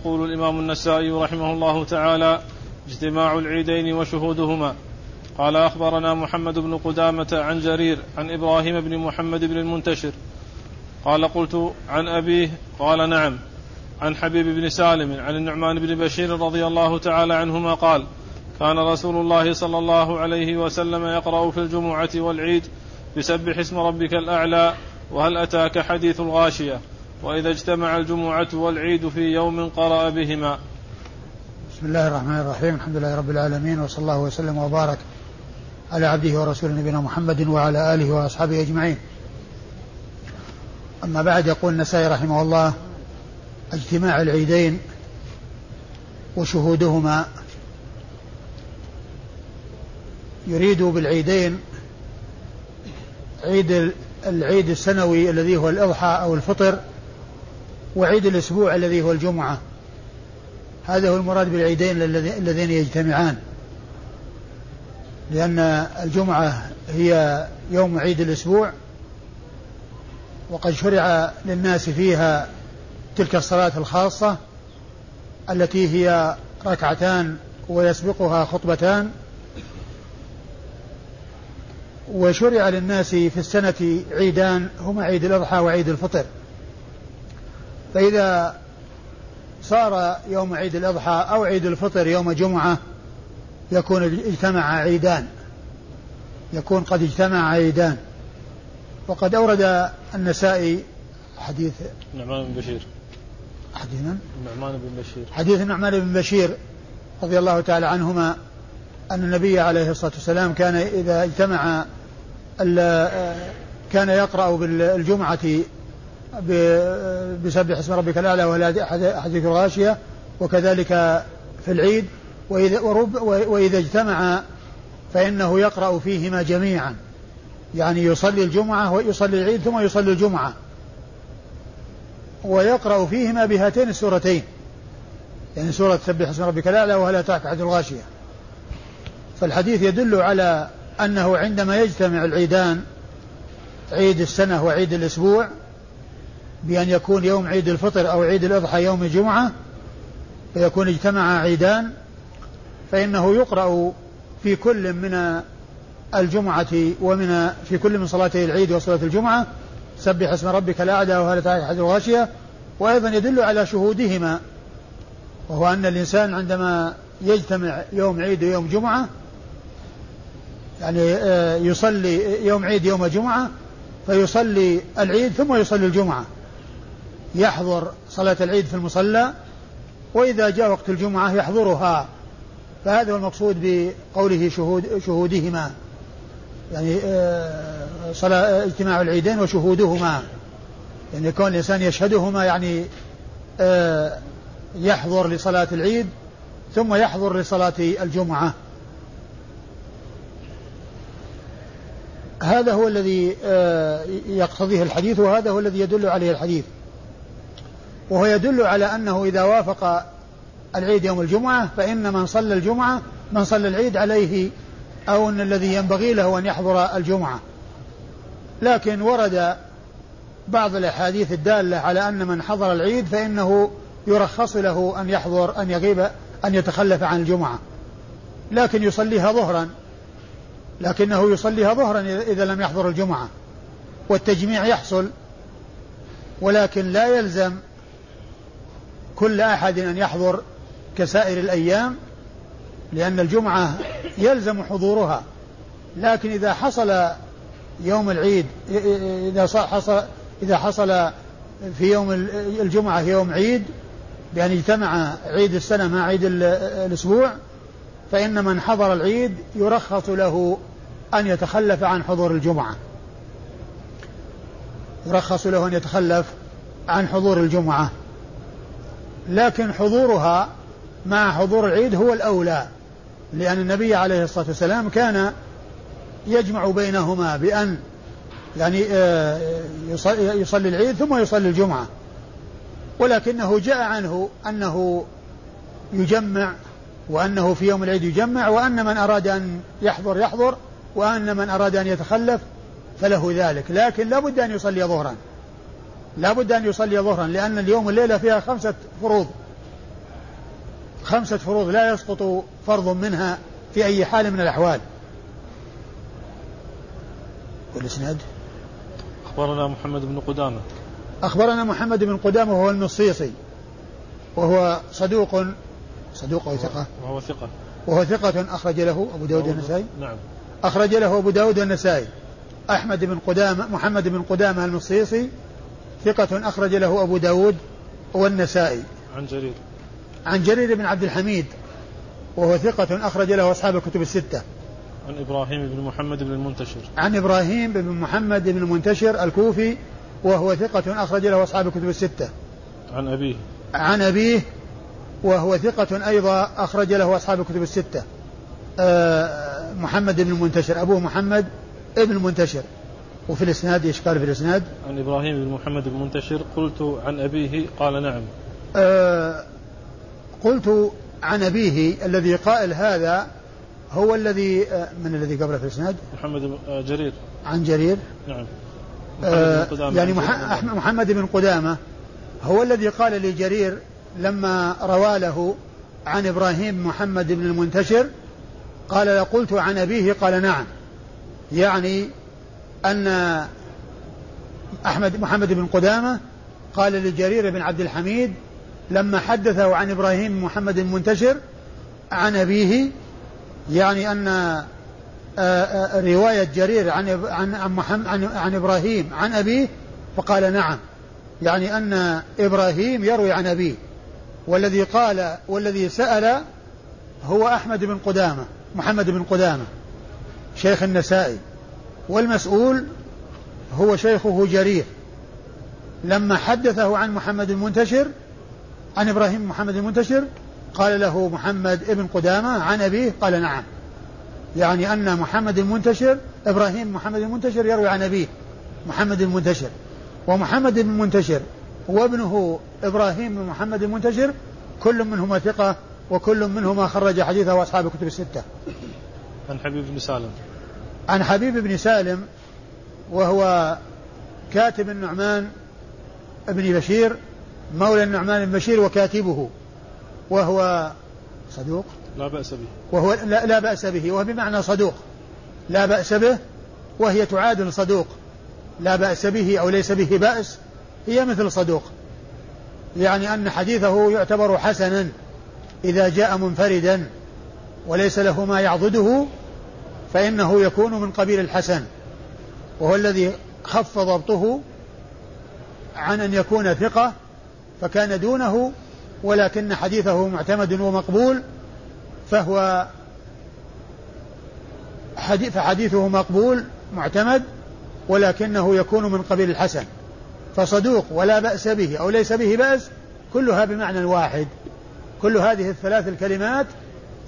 يقول الإمام النسائي رحمه الله تعالى اجتماع العيدين وشهودهما. قال أخبرنا محمد بن قدامة عن جرير عن إبراهيم بن محمد بن المنتشر. قال قلت عن أبيه؟ قال نعم. عن حبيب بن سالم عن النعمان بن بشير رضي الله تعالى عنهما قال كان رسول الله صلى الله عليه وسلم يقرأ في الجمعة والعيد بسبح اسم ربك الأعلى وهل أتاك حديث الغاشية؟ وإذا اجتمع الجمعة والعيد في يوم قرأ بهما. بسم الله الرحمن الرحيم. الحمد لله رب العالمين وصلى الله وسلم وبارك على عبده ورسوله نبينا محمد وعلى آله وأصحابه أجمعين. أما بعد يقول النسائي رحمه الله اجتماع العيدين وشهودهما يريد بالعيدين عيد العيد السنوي الذي هو الأضحى أو الفطر وعيد الأسبوع الذي هو الجمعة. هذا هو المراد بالعيدين اللذين يجتمعان. لأن الجمعة هي يوم عيد الأسبوع وقد شرع للناس فيها تلك الصلاة الخاصة التي هي ركعتان ويسبقها خطبتان. وشرع للناس في السنة عيدان هما عيد الأضحى وعيد الفطر. فإذا صار يوم عيد الأضحى أو عيد الفطر يوم جمعة يكون اجتمع عيدان. يكون قد اجتمع عيدان. وقد أورد النسائي حديث نعمان بن بشير. حديث من؟ نعمان بن بشير. حديث النعمان بن بشير رضي الله تعالى عنهما أن النبي عليه الصلاة والسلام كان إذا اجتمع كان يقرأ بالجمعة بسبح اسم ربك الأعلى ولا حديث الغاشية وكذلك في العيد وإذا, وإذا اجتمع فإنه يقرأ فيهما جميعا. يعني يصلي الجمعة ويصلي العيد ثم يصلي الجمعة. ويقرأ فيهما بهاتين السورتين. يعني سورة سبح اسم ربك الأعلى وهل أتاك حديث الغاشية. فالحديث يدل على أنه عندما يجتمع العيدان عيد السنة وعيد الأسبوع بأن يكون يوم عيد الفطر أو عيد الأضحى يوم الجمعة فيكون اجتمع عيدان فإنه يقرأ في كل من الجمعة ومن في كل من صلاتي العيد وصلاة الجمعة سبح اسم ربك الأعلى وهل تعالى الغاشية. وأيضا يدل على شهودهما وهو أن الإنسان عندما يجتمع يوم عيد ويوم جمعة يعني آه، يصلي يوم عيد يوم جمعة فيصلي العيد ثم يصلي الجمعة. يحضر صلاة العيد في المصلى وإذا جاء وقت الجمعة يحضرها. فهذا هو المقصود بقوله شهود شهودهما. يعني آه، صلاة اجتماع العيدين وشهودهما. يعني كون الإنسان يشهدهما يعني آه، يحضر لصلاة العيد ثم يحضر لصلاة الجمعة. هذا هو الذي آه، يقتضيه الحديث وهذا هو الذي يدل عليه الحديث. وهو يدل على أنه إذا وافق العيد يوم الجمعة فإن من صلى الجمعة من صلى العيد عليه أو أن الذي ينبغي له أن يحضر الجمعة. لكن ورد بعض الأحاديث الدالة على أن من حضر العيد فإنه يرخص له أن يحضر أن يغيب أن يتخلف عن الجمعة. لكن يصليها ظهرا. لكنه يصليها ظهرا إذا لم يحضر الجمعة. والتجميع يحصل. ولكن لا يلزم كل أحد أن يحضر كسائر الأيام لأن الجمعة يلزم حضورها. لكن إذا حصل يوم العيد إذا حصل إذا حصل في يوم الجمعة يوم عيد بأن اجتمع عيد السنة مع عيد الأسبوع فإن من حضر العيد يرخص له أن يتخلف عن حضور الجمعة. يرخص له أن يتخلف عن حضور الجمعة. لكن حضورها مع حضور العيد هو الأولى لأن النبي عليه الصلاة والسلام كان يجمع بينهما بأن يعني آه، يصلي العيد ثم يصلي الجمعة. ولكنه جاء عنه أنه يجمع وأنه في يوم العيد يجمع وأن من أراد أن يحضر يحضر وأن من أراد أن يتخلف فله ذلك لكن لا بد أن يصلي ظهرا. لا بد أن يصلي ظهرا لأن اليوم الليلة فيها خمسة فروض. خمسة فروض لا يسقط فرض منها في أي حال من الأحوال. والإسناد أخبرنا محمد بن قدامة. أخبرنا محمد بن قدامة وهو المصيصي وهو صدوق صدوق أو ثقة؟ وهو ثقة. وهو ثقة أخرج له أبو داود النسائي؟ نعم. أخرج له أبو داود النسائي. أحمد بن قدامة محمد بن قدامة المصيصي ثقة أخرج له أبو داود والنسائي. عن جرير. عن جرير بن عبد الحميد وهو ثقة أخرج له أصحاب الكتب الستة. عن إبراهيم بن محمد بن المنتشر. عن إبراهيم بن محمد بن المنتشر الكوفي وهو ثقة أخرج له أصحاب الكتب الستة. عن أبيه. عن أبيه وهو ثقة أيضا أخرج له أصحاب الكتب الستة. آه، محمد بن المنتشر أبوه محمد ابن المنتشر. وفي الإسناد إشكال في الإسناد؟ عن إبراهيم بن محمد بن المنتشر قلت عن أبيه قال نعم. آه قلت عن أبيه الذي قائل هذا هو الذي آه من الذي قبله في الإسناد؟ محمد بن آه جرير. عن جرير. نعم. آه يعني محمد بن قدامة هو الذي قال لجرير لما روى له عن إبراهيم محمد بن المنتشر قال قلت عن أبيه قال نعم. يعني أن أحمد محمد بن قدامة قال لجرير بن عبد الحميد لما حدثه عن إبراهيم محمد المنتشر عن أبيه يعني أن رواية جرير عن عن عن, عن إبراهيم عن أبيه فقال نعم. يعني أن إبراهيم يروي عن أبيه. والذي قال والذي سأل هو أحمد بن قدامة محمد بن قدامة شيخ النسائي. والمسؤول هو شيخه جرير. لما حدثه عن محمد المنتشر عن إبراهيم محمد المنتشر قال له محمد ابن قدامة عن أبيه قال نعم. يعني أن محمد المنتشر إبراهيم محمد المنتشر يروي عن أبيه محمد المنتشر. ومحمد بن المنتشر وابنه إبراهيم بن محمد المنتشر كل منهما ثقة وكل منهما خرج حديثه أصحاب الكتب الستة. عن حبيب بن سالم. عن حبيب بن سالم وهو كاتب النعمان بن بشير مولى النعمان بن بشير وكاتبه وهو صدوق؟ لا بأس به. وهو لا, لا بأس به وهو بمعنى صدوق. لا بأس به وهي تعادل صدوق لا بأس به أو ليس به بأس هي مثل صدوق. يعني أن حديثه يعتبر حسنا إذا جاء منفردا وليس له ما يعضده فإنه يكون من قبيل الحسن وهو الذي خف ضبطه عن أن يكون ثقة فكان دونه ولكن حديثه معتمد ومقبول فهو حديث فحديثه مقبول معتمد ولكنه يكون من قبيل الحسن. فصدوق ولا بأس به أو ليس به بأس كلها بمعنى واحد. كل هذه الثلاث الكلمات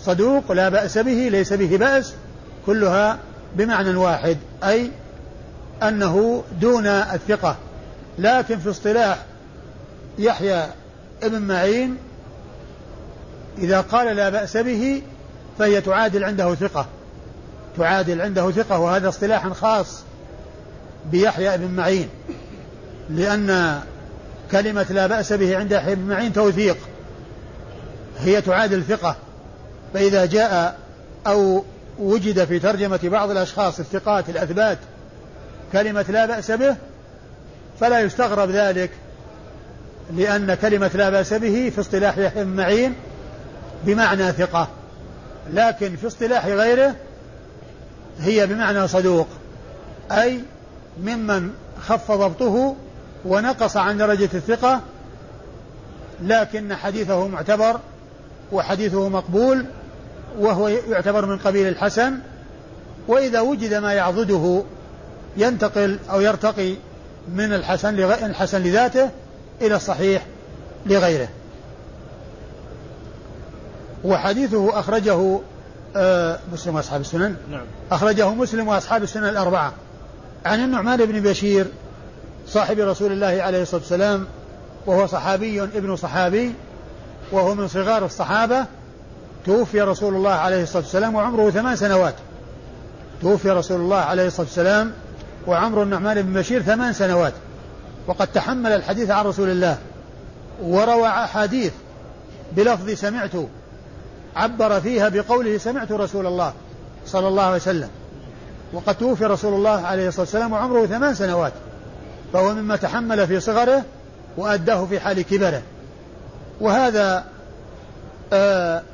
صدوق لا بأس به ليس به بأس. كلها بمعنى واحد أي أنه دون الثقة. لكن في اصطلاح يحيى ابن معين إذا قال لا بأس به فهي تعادل عنده ثقة. تعادل عنده ثقة وهذا اصطلاح خاص بيحيى بن معين لأن كلمة لا بأس به عند يحيى بن معين توثيق هي تعادل ثقة. فإذا جاء أو وجد في ترجمة بعض الأشخاص الثقات الأثبات كلمة لا بأس به فلا يستغرب ذلك لأن كلمة لا بأس به في اصطلاح يحيى بن معين بمعنى ثقة لكن في اصطلاح غيره هي بمعنى صدوق أي ممن خف ضبطه ونقص عن درجة الثقة لكن حديثه معتبر وحديثه مقبول وهو يعتبر من قبيل الحسن وإذا وجد ما يعضده ينتقل أو يرتقي من الحسن الحسن لذاته إلى الصحيح لغيره. وحديثه أخرجه آه مسلم وأصحاب السنن؟ نعم. أخرجه مسلم وأصحاب السنن الأربعة. عن النعمان بن بشير صاحب رسول الله عليه الصلاة والسلام وهو صحابي ابن صحابي وهو من صغار الصحابة توفي رسول الله عليه الصلاة والسلام وعمره ثمان سنوات. توفي رسول الله عليه الصلاة والسلام وعمر النعمان بن بشير ثمان سنوات. وقد تحمل الحديث عن رسول الله وروى أحاديث بلفظ سمعت عبر فيها بقوله سمعت رسول الله صلى الله عليه وسلم. وقد توفي رسول الله عليه الصلاة والسلام وعمره ثمان سنوات. فهو مما تحمل في صغره وأداه في حال كبره. وهذا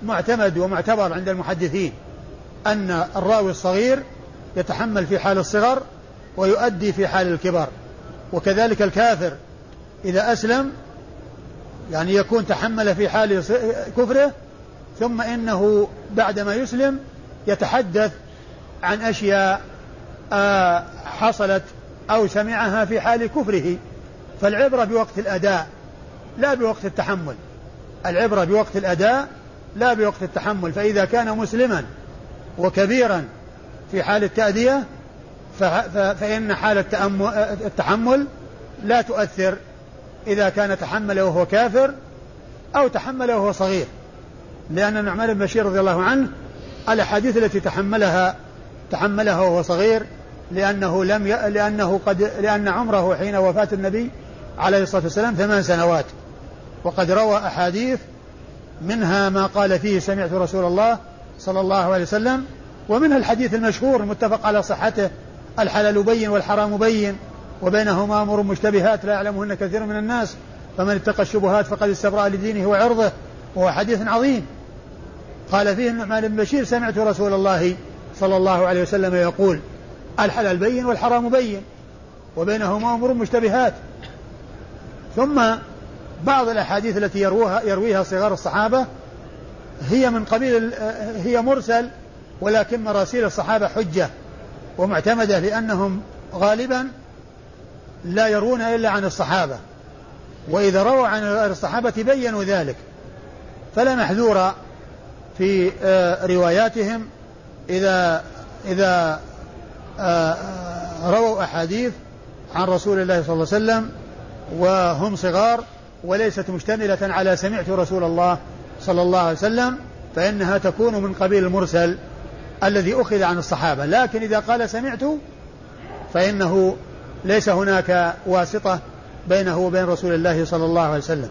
معتمد ومعتبر عند المحدثين أن الراوي الصغير يتحمل في حال الصغر ويؤدي في حال الكبر وكذلك الكافر إذا أسلم يعني يكون تحمل في حال كفره ثم إنه بعدما يسلم يتحدث عن أشياء آه، حصلت أو سمعها في حال كفره. فالعبرة بوقت الأداء لا بوقت التحمل. العبرة بوقت الأداء لا بوقت التحمل. فإذا كان مسلما وكبيرا في حال التأدية فإن حال التحمل لا تؤثر. إذا كان تحمل وهو كافر أو تحمل وهو صغير. لأن النعمان بن بشير رضي الله عنه الأحاديث التي تحملها تحملها وهو صغير لأنه لم ي... لأنه قد لأن عمره حين وفاة النبي عليه الصلاة والسلام ثمان سنوات. وقد روى أحاديث منها ما قال فيه سمعت رسول الله صلى الله عليه وسلم ومنها الحديث المشهور المتفق على صحته الحلال بين والحرام بين وبينهما أمور مشتبهات لا يعلمهن كثير من الناس فمن اتقى الشبهات فقد استبرأ لدينه وعرضه وهو حديث عظيم. قال فيه النعمان بن بشير سمعت رسول الله صلى الله عليه وسلم يقول الحلال بين والحرام بين وبينهما أمور مشتبهات. ثم بعض الأحاديث التي يروها يرويها صغار الصحابة هي من قبيل هي مرسل ولكن مراسيل الصحابة حجة ومعتمدة لأنهم غالبا لا يروون إلا عن الصحابة. وإذا رووا عن الصحابة بينوا ذلك. فلا محذور في آه، رواياتهم. إذا إذا آه، آه، رووا أحاديث عن رسول الله صلى الله عليه وسلم وهم صغار وليست مشتملة على سمعت رسول الله صلى الله عليه وسلم فإنها تكون من قبيل المرسل الذي أخذ عن الصحابة. لكن إذا قال سمعت فإنه ليس هناك واسطة بينه وبين رسول الله صلى الله عليه وسلم.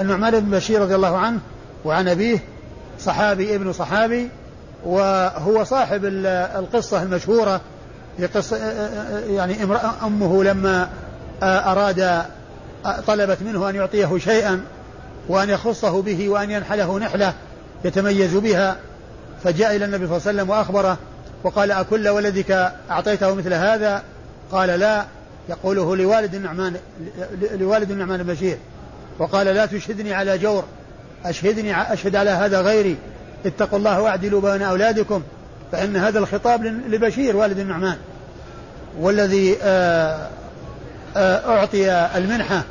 النعمان بن بشير رضي الله عنه وعن أبيه صحابي ابن صحابي وهو صاحب القصة المشهورة يعني أمه لما أراد طلبت منه أن يعطيه شيئا وأن يخصه به وأن ينحله نحلة يتميز بها فجاء إلى النبي صلى الله عليه وسلم وأخبره وقال أكل ولدك أعطيته مثل هذا؟ قال لا يقوله لوالد النعمان لوالد النعمان بشير وقال لا تشهدني على جور أشهدني أشهد على هذا غيري اتقوا الله واعدلوا بين أولادكم فإن هذا الخطاب لبشير والد النعمان والذي آه، أعطي المنحة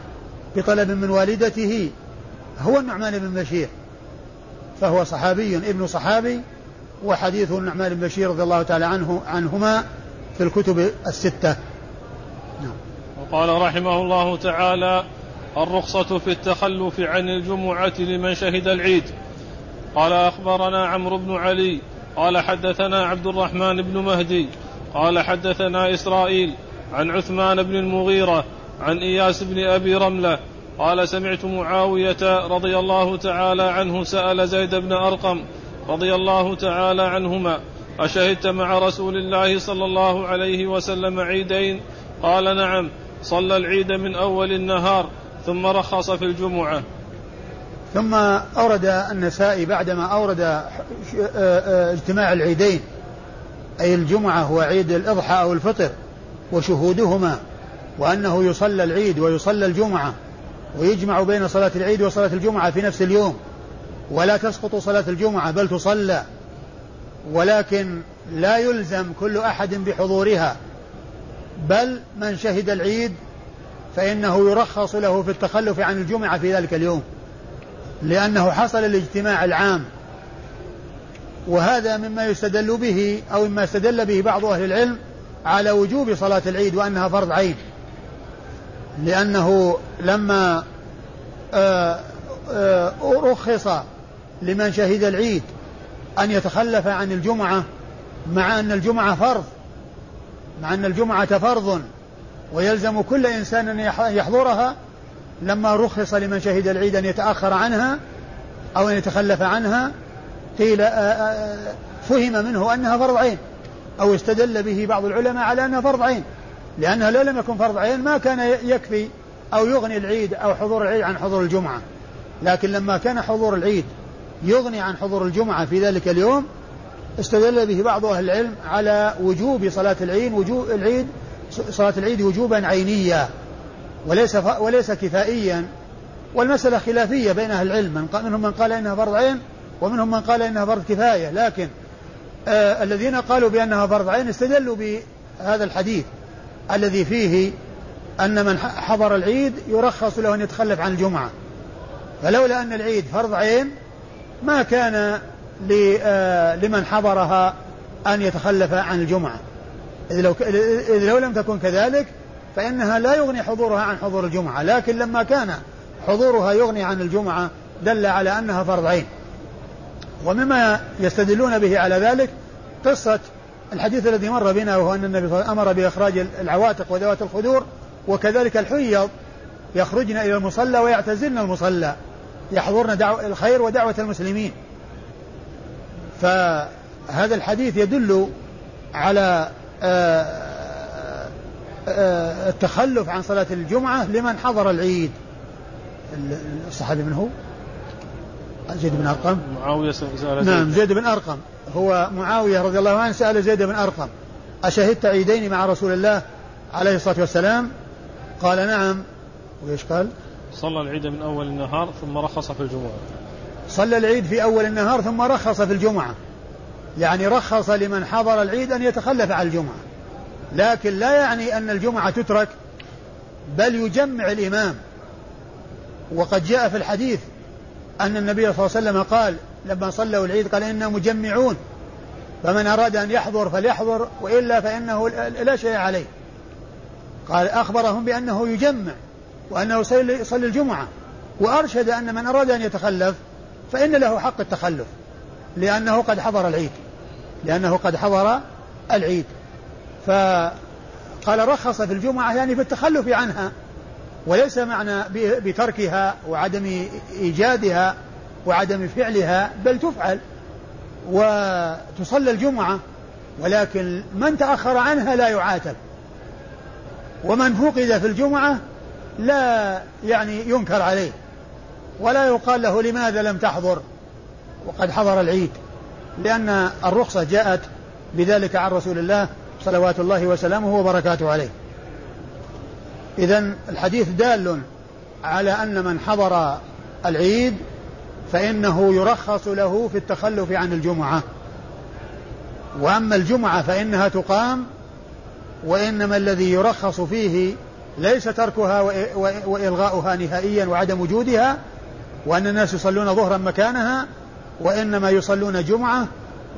بطلب من والدته هو النعمان بن بشير فهو صحابي ابن صحابي وحديث النعمان بن بشير رضي الله تعالى عنه عنهما في الكتب الستة نعم. وقال رحمه الله تعالى الرخصة في التخلف عن الجمعة لمن شهد العيد قال أخبرنا عمرو بن علي قال حدثنا عبد الرحمن بن مهدي قال حدثنا إسرائيل عن عثمان بن المغيرة عن إياس بن أبي رملة. قال سمعت معاوية رضي الله تعالى عنه سأل زيد بن أرقم رضي الله تعالى عنهما أشهدت مع رسول الله صلى الله عليه وسلم عيدين؟ قال نعم صلى العيد من أول النهار ثم رخص في الجمعة. ثم أورد النسائي بعدما أورد آه، آه، اجتماع العيدين أي الجمعة وعيد الإضحى أو الفطر. وشهودهما وأنه يصلى العيد ويصلى الجمعة ويجمع بين صلاة العيد وصلاة الجمعة في نفس اليوم. ولا تسقط صلاة الجمعة بل تصلى. ولكن لا يلزم كل أحد بحضورها. بل من شهد العيد فإنه يرخص له في التخلف عن الجمعة في ذلك اليوم. لأنه حصل الاجتماع العام. وهذا مما يستدل به أو مما استدل به بعض أهل العلم على وجوب صلاة العيد وأنها فرض عين لأنه لما آه، آه، رخص لمن شهد العيد أن يتخلف عن الجمعة مع أن الجمعة فرض مع أن الجمعة فرض ويلزم كل إنسان أن يحضرها لما رخص لمن شهد العيد أن يتأخر عنها أو أن يتخلف عنها قيل آه، فهم منه أنها فرض عين أو استدل به بعض العلماء على أنها فرض عين. لأنها لو لم يكن فرض عين ما كان يكفي أو يغني العيد أو حضور العيد عن حضور الجمعة. لكن لما كان حضور العيد يغني عن حضور الجمعة في ذلك اليوم استدل به بعض أهل العلم على وجوب صلاة العيد وجوب العيد صلاة العيد وجوبا عينيا وليس وليس كفائيا. والمسألة خلافية بين أهل العلم من منهم من قال إنها فرض عين ومنهم من قال إنها فرض كفاية. لكن آه الذين قالوا بأنها فرض عين استدلوا بهذا الحديث الذي فيه أن من حضر العيد يرخص له أن يتخلف عن الجمعة. فلولا أن العيد فرض عين ما كان آه، لمن حضرها أن يتخلف عن الجمعة. إذ لو, إذ لو لم تكن كذلك فإنها لا يغني حضورها عن حضور الجمعة. لكن لما كان حضورها يغني عن الجمعة دل على أنها فرض عين. ومما يستدلون به على ذلك قصة الحديث الذي مر بنا وهو أن النبي صلى الله عليه وسلم أمر بإخراج العواتق وذوات الخدور وكذلك الحيض يخرجن إلى المصلى ويعتزلن المصلى يحضرن دعوة الخير ودعوة المسلمين فهذا الحديث يدل على آه، آه، آه، التخلف عن صلاة الجمعة لمن حضر العيد الصحابي من هو؟ زيد بن أرقم؟ معاوية سأل نعم زيد بن أرقم. هو معاوية رضي الله عنه سأل زيد بن أرقم أشهدت عيدين مع رسول الله عليه الصلاة والسلام؟ قال نعم. وإيش قال؟ صلى العيد من أول النهار ثم رخص في الجمعة. صلى العيد في أول النهار ثم رخص في الجمعة. يعني رخص لمن حضر العيد أن يتخلف عن الجمعة. لكن لا يعني أن الجمعة تترك بل يجمع الإمام. وقد جاء في الحديث أن النبي صلى الله عليه وسلم قال لما صلوا العيد قال إنا مجمعون فمن أراد أن يحضر فليحضر وإلا فإنه لا شيء عليه. قال أخبرهم بأنه يجمع وأنه يصلي الجمعة وأرشد أن من أراد أن يتخلف فإن له حق التخلف لأنه قد حضر العيد لأنه قد حضر العيد. فقال رخص في الجمعة يعني في التخلف عنها. وليس معنى بتركها وعدم إيجادها وعدم فعلها بل تفعل وتصلى الجمعة. ولكن من تأخر عنها لا يعاتب. ومن فقد في الجمعة لا يعني ينكر عليه. ولا يقال له لماذا لم تحضر؟ وقد حضر العيد. لأن الرخصة جاءت بذلك عن رسول الله صلوات الله وسلامه وبركاته عليه. إذا الحديث دال على أن من حضر العيد فإنه يرخص له في التخلف عن الجمعة. وأما الجمعة فإنها تقام وإنما الذي يرخص فيه ليس تركها وإلغاؤها نهائيا وعدم وجودها وأن الناس يصلون ظهرا مكانها وإنما يصلون جمعة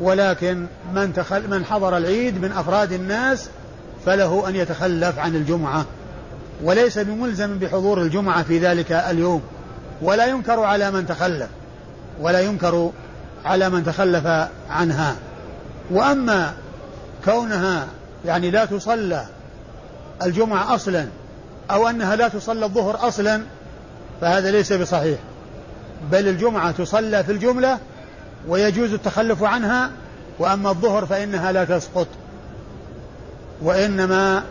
ولكن من, تخل من حضر العيد من أفراد الناس فله أن يتخلف عن الجمعة. وليس بملزم بحضور الجمعة في ذلك اليوم. ولا ينكر على من تخلف. ولا ينكر على من تخلف عنها. وأما كونها يعني لا تصلى الجمعة أصلا أو أنها لا تصلى الظهر أصلا فهذا ليس بصحيح. بل الجمعة تصلى في الجملة ويجوز التخلف عنها وأما الظهر فإنها لا تسقط. وإنما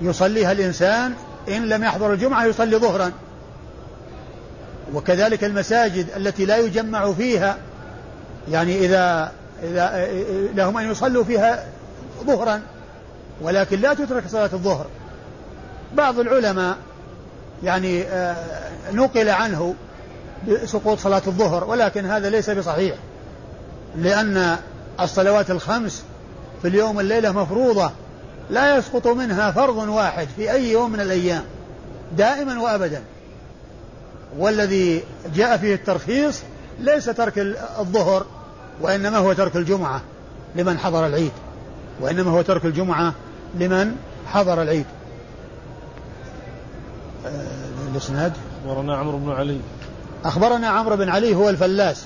يصليها الإنسان إن لم يحضر الجمعة يصلي ظهرا. وكذلك المساجد التي لا يجمع فيها يعني إذا إذا لهم أن يصلوا فيها ظهرا ولكن لا تترك صلاة الظهر. بعض العلماء يعني آه، نقل عنه بسقوط صلاة الظهر ولكن هذا ليس بصحيح لأن الصلوات الخمس في اليوم والليلة مفروضة لا يسقط منها فرض واحد في أي يوم من الأيام دائما وأبدا. والذي جاء فيه الترخيص ليس ترك الظهر وإنما هو ترك الجمعة لمن حضر العيد وإنما هو ترك الجمعة لمن حضر العيد. آه، الإسناد؟ أخبرنا عمرو بن علي. أخبرنا عمرو بن علي هو الفلاس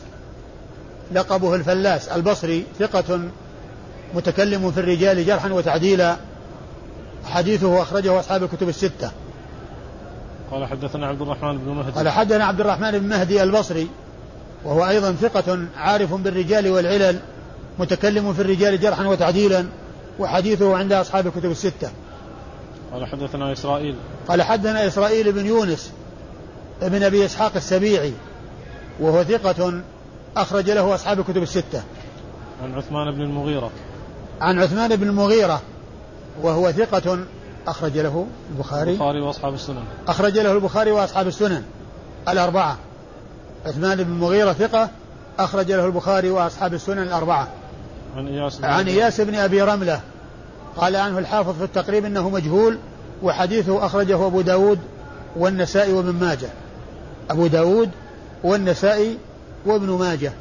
لقبه الفلاس البصري ثقة متكلم في الرجال جرحا وتعديلا. حديثه أخرجه أصحاب الكتب الستة. قال حدثنا عبد الرحمن بن مهدي. قال حدثنا عبد الرحمن بن مهدي البصري وهو أيضا ثقة عارف بالرجال والعلل متكلم في الرجال جرحا وتعديلا وحديثه عند أصحاب الكتب الستة. قال حدثنا إسرائيل. قال حدثنا إسرائيل بن يونس ابن أبي إسحاق السبيعي وهو ثقة أخرج له أصحاب الكتب الستة. عن عثمان بن المغيرة. عن عثمان بن المغيرة وهو ثقة أخرج له البخاري. البخاري وأصحاب السنن. أخرج له البخاري وأصحاب السنن. الأربعة. عثمان بن المغيرة ثقة أخرج له البخاري وأصحاب السنن الأربعة. عن إياس بن عن إياس بن أبي رملة. قال عنه الحافظ في التقريب أنه مجهول وحديثه أخرجه أبو داود والنسائي وابن ماجه. أبو داود والنسائي وابن ماجه.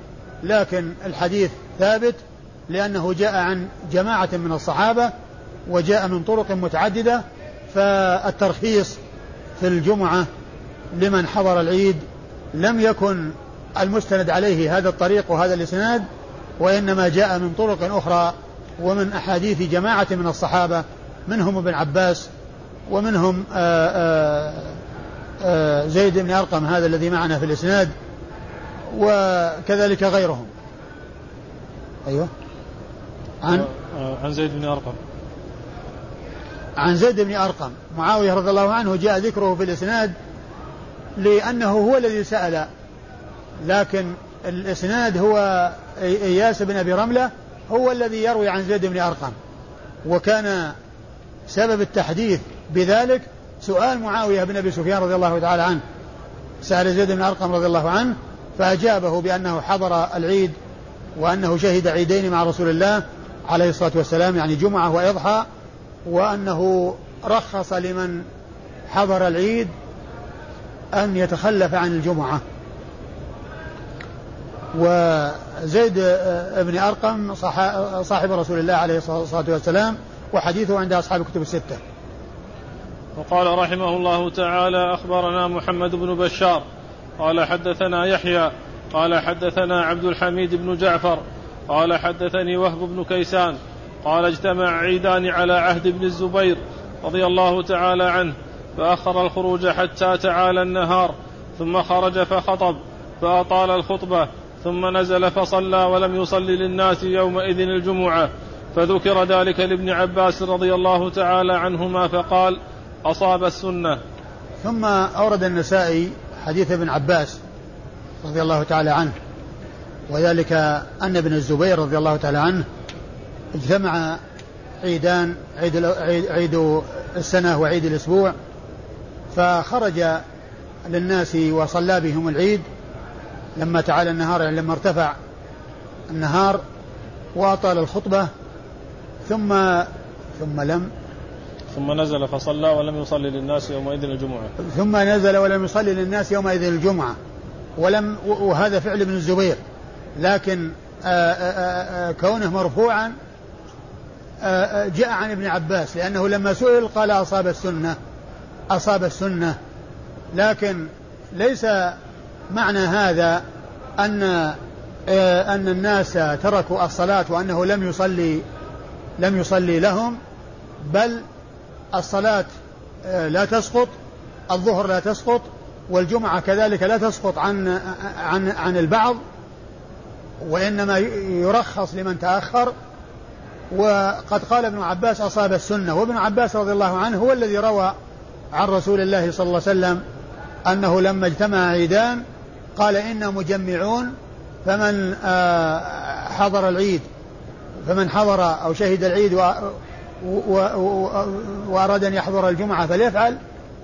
لكن الحديث ثابت لأنه جاء عن جماعة من الصحابة وجاء من طرق متعددة فالترخيص في الجمعة لمن حضر العيد لم يكن المستند عليه هذا الطريق وهذا الإسناد وإنما جاء من طرق أخرى ومن أحاديث جماعة من الصحابة منهم ابن عباس ومنهم آآ آآ آآ زيد بن أرقم هذا الذي معنا في الإسناد وكذلك غيرهم. أيوه. عن؟ عن زيد بن أرقم. عن زيد بن أرقم معاوية رضي الله عنه جاء ذكره في الإسناد لأنه هو الذي سأل لكن الإسناد هو إياس بن أبي رملة هو الذي يروي عن زيد بن أرقم. وكان سبب التحديث بذلك سؤال معاوية بن أبي سفيان رضي الله تعالى عنه. سأل زيد بن أرقم رضي الله عنه فأجابه بأنه حضر العيد وأنه شهد عيدين مع رسول الله عليه الصلاة والسلام يعني جمعة وإضحى وأنه رخص لمن حضر العيد أن يتخلف عن الجمعة. وزيد بن أرقم صاحب رسول الله عليه الصلاة والسلام وحديثه عند أصحاب الكتب الستة. وقال رحمه الله تعالى أخبرنا محمد بن بشار. قال حدثنا يحيى. قال حدثنا عبد الحميد بن جعفر. قال حدثني وهب بن كيسان. قال اجتمع عيدان على عهد ابن الزبير رضي الله تعالى عنه فأخر الخروج حتى تعالى النهار ثم خرج فخطب فأطال الخطبة ثم نزل فصلى ولم يصل للناس يومئذ الجمعة. فذكر ذلك لابن عباس رضي الله تعالى عنهما فقال أصاب السنة. ثم أورد النسائي حديث ابن عباس رضي الله تعالى عنه وذلك أن ابن الزبير رضي الله تعالى عنه اجتمع عيدان عيد, عيد السنة وعيد الأسبوع فخرج للناس وصلى بهم العيد. لما تعالى النهار يعني لما ارتفع النهار وأطال الخطبة ثم ثم لم ثم نزل فصلى ولم يصلي للناس يومئذ الجمعة. ثم نزل ولم يصلي للناس يومئذ الجمعة. ولم وهذا فعل ابن الزبير لكن آآ آآ كونه مرفوعا جاء عن ابن عباس لأنه لما سئل قال أصاب السنة أصاب السنة. لكن ليس معنى هذا أن أن الناس تركوا الصلاة وأنه لم يصلي لم يصلي لهم بل الصلاة لا تسقط الظهر لا تسقط والجمعة كذلك لا تسقط عن عن عن البعض وإنما يرخص لمن تأخر. وقد قال ابن عباس أصاب السنة وابن عباس رضي الله عنه هو الذي روى عن رسول الله صلى الله عليه وسلم أنه لما اجتمع عيدان قال إنا مجمعون فمن حضر العيد فمن حضر أو شهد العيد وأراد أن يحضر الجمعة فليفعل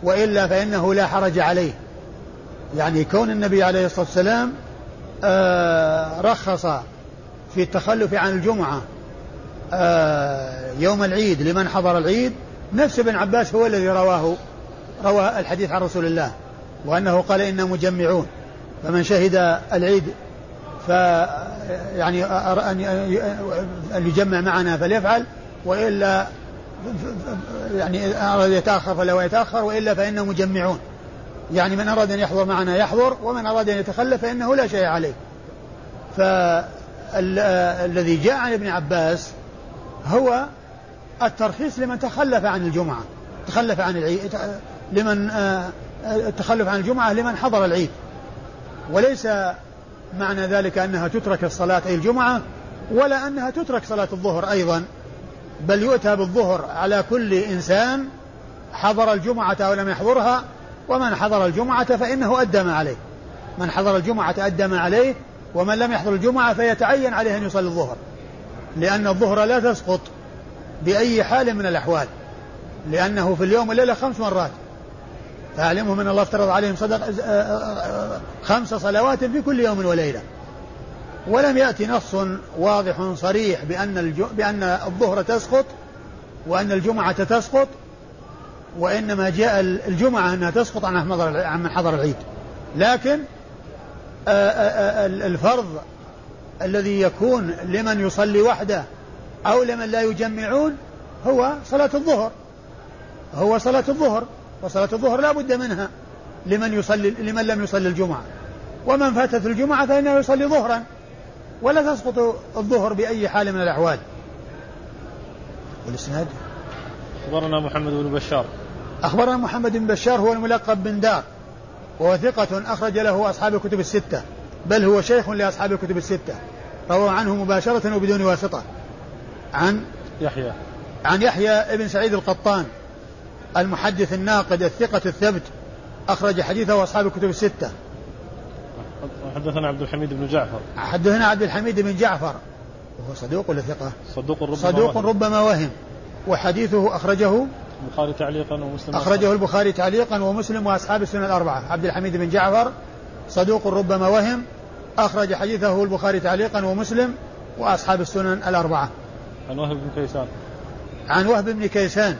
وإلا فإنه لا حرج عليه. يعني كون النبي عليه الصلاة والسلام رخص في التخلف عن الجمعة يوم العيد لمن حضر العيد نفس ابن عباس هو الذي رواه روى الحديث عن رسول الله وأنه قال إنا مجمعون فمن شهد العيد ف يعني أن يجمع معنا فليفعل وإلا يعني أراد يتأخر فلا يتأخر وإلا فإنه مجمعون. يعني من أراد أن يحضر معنا يحضر ومن أراد أن يتخلف فإنه لا شيء عليه. فالذي جاء عن ابن عباس هو الترخيص لمن تخلف عن الجمعة. تخلف عن العيد لمن التخلف عن الجمعة لمن حضر العيد. وليس معنى ذلك أنها تترك الصلاة أي الجمعة ولا أنها تترك صلاة الظهر أيضا بل يؤتى بالظهر على كل إنسان حضر الجمعة أو لم يحضرها ومن حضر الجمعة فإنه أدى ما عليه. من حضر الجمعة أدى ما عليه ومن لم يحضر الجمعة فيتعين عليه أن يصلي الظهر. لأن الظهر لا تسقط بأي حال من الأحوال لأنه في اليوم والليلة خمس مرات. فأعلمهم من الله افترض عليهم صدق آه، آه، آه، خمس صلوات في كل يوم وليلة. ولم يأتي نص واضح صريح بأن بأن الظهر تسقط وأن الجمعة تسقط وإنما جاء الجمعة أنها تسقط عن عن من حضر العيد. لكن الفرض الذي يكون لمن يصلي وحده أو لمن لا يجمعون هو صلاة الظهر. هو صلاة الظهر وصلاة الظهر لا بد منها لمن يصلي لمن لم يصلي الجمعة. ومن فاتت الجمعة فإنه يصلي ظهرا ولا تسقط الظهر بأي حال من الأحوال. والإسناد؟ أخبرنا محمد بن بشار. أخبرنا محمد بن بشار هو الملقب بن دار وهو ثقة أخرج له أصحاب الكتب الستة. بل هو شيخ لأصحاب الكتب الستة روى عنه مباشرة وبدون واسطة. عن يحيى. عن يحيى ابن سعيد القطان المحدث الناقد الثقة الثبت أخرج حديثه أصحاب الكتب الستة. حدثنا عبد الحميد بن جعفر. حدثنا عبد الحميد بن جعفر وهو صدوق ولا ثقة؟ صدوق ربما صدوق وهم. ربما وهم. وحديثه أخرجه البخاري تعليقا ومسلم أخرجه البخاري تعليقا ومسلم وأصحاب السنن الأربعة. عبد الحميد بن جعفر صدوق ربما وهم أخرج حديثه البخاري تعليقا ومسلم وأصحاب السنن الأربعة. عن وهب بن كيسان. عن وهب بن كيسان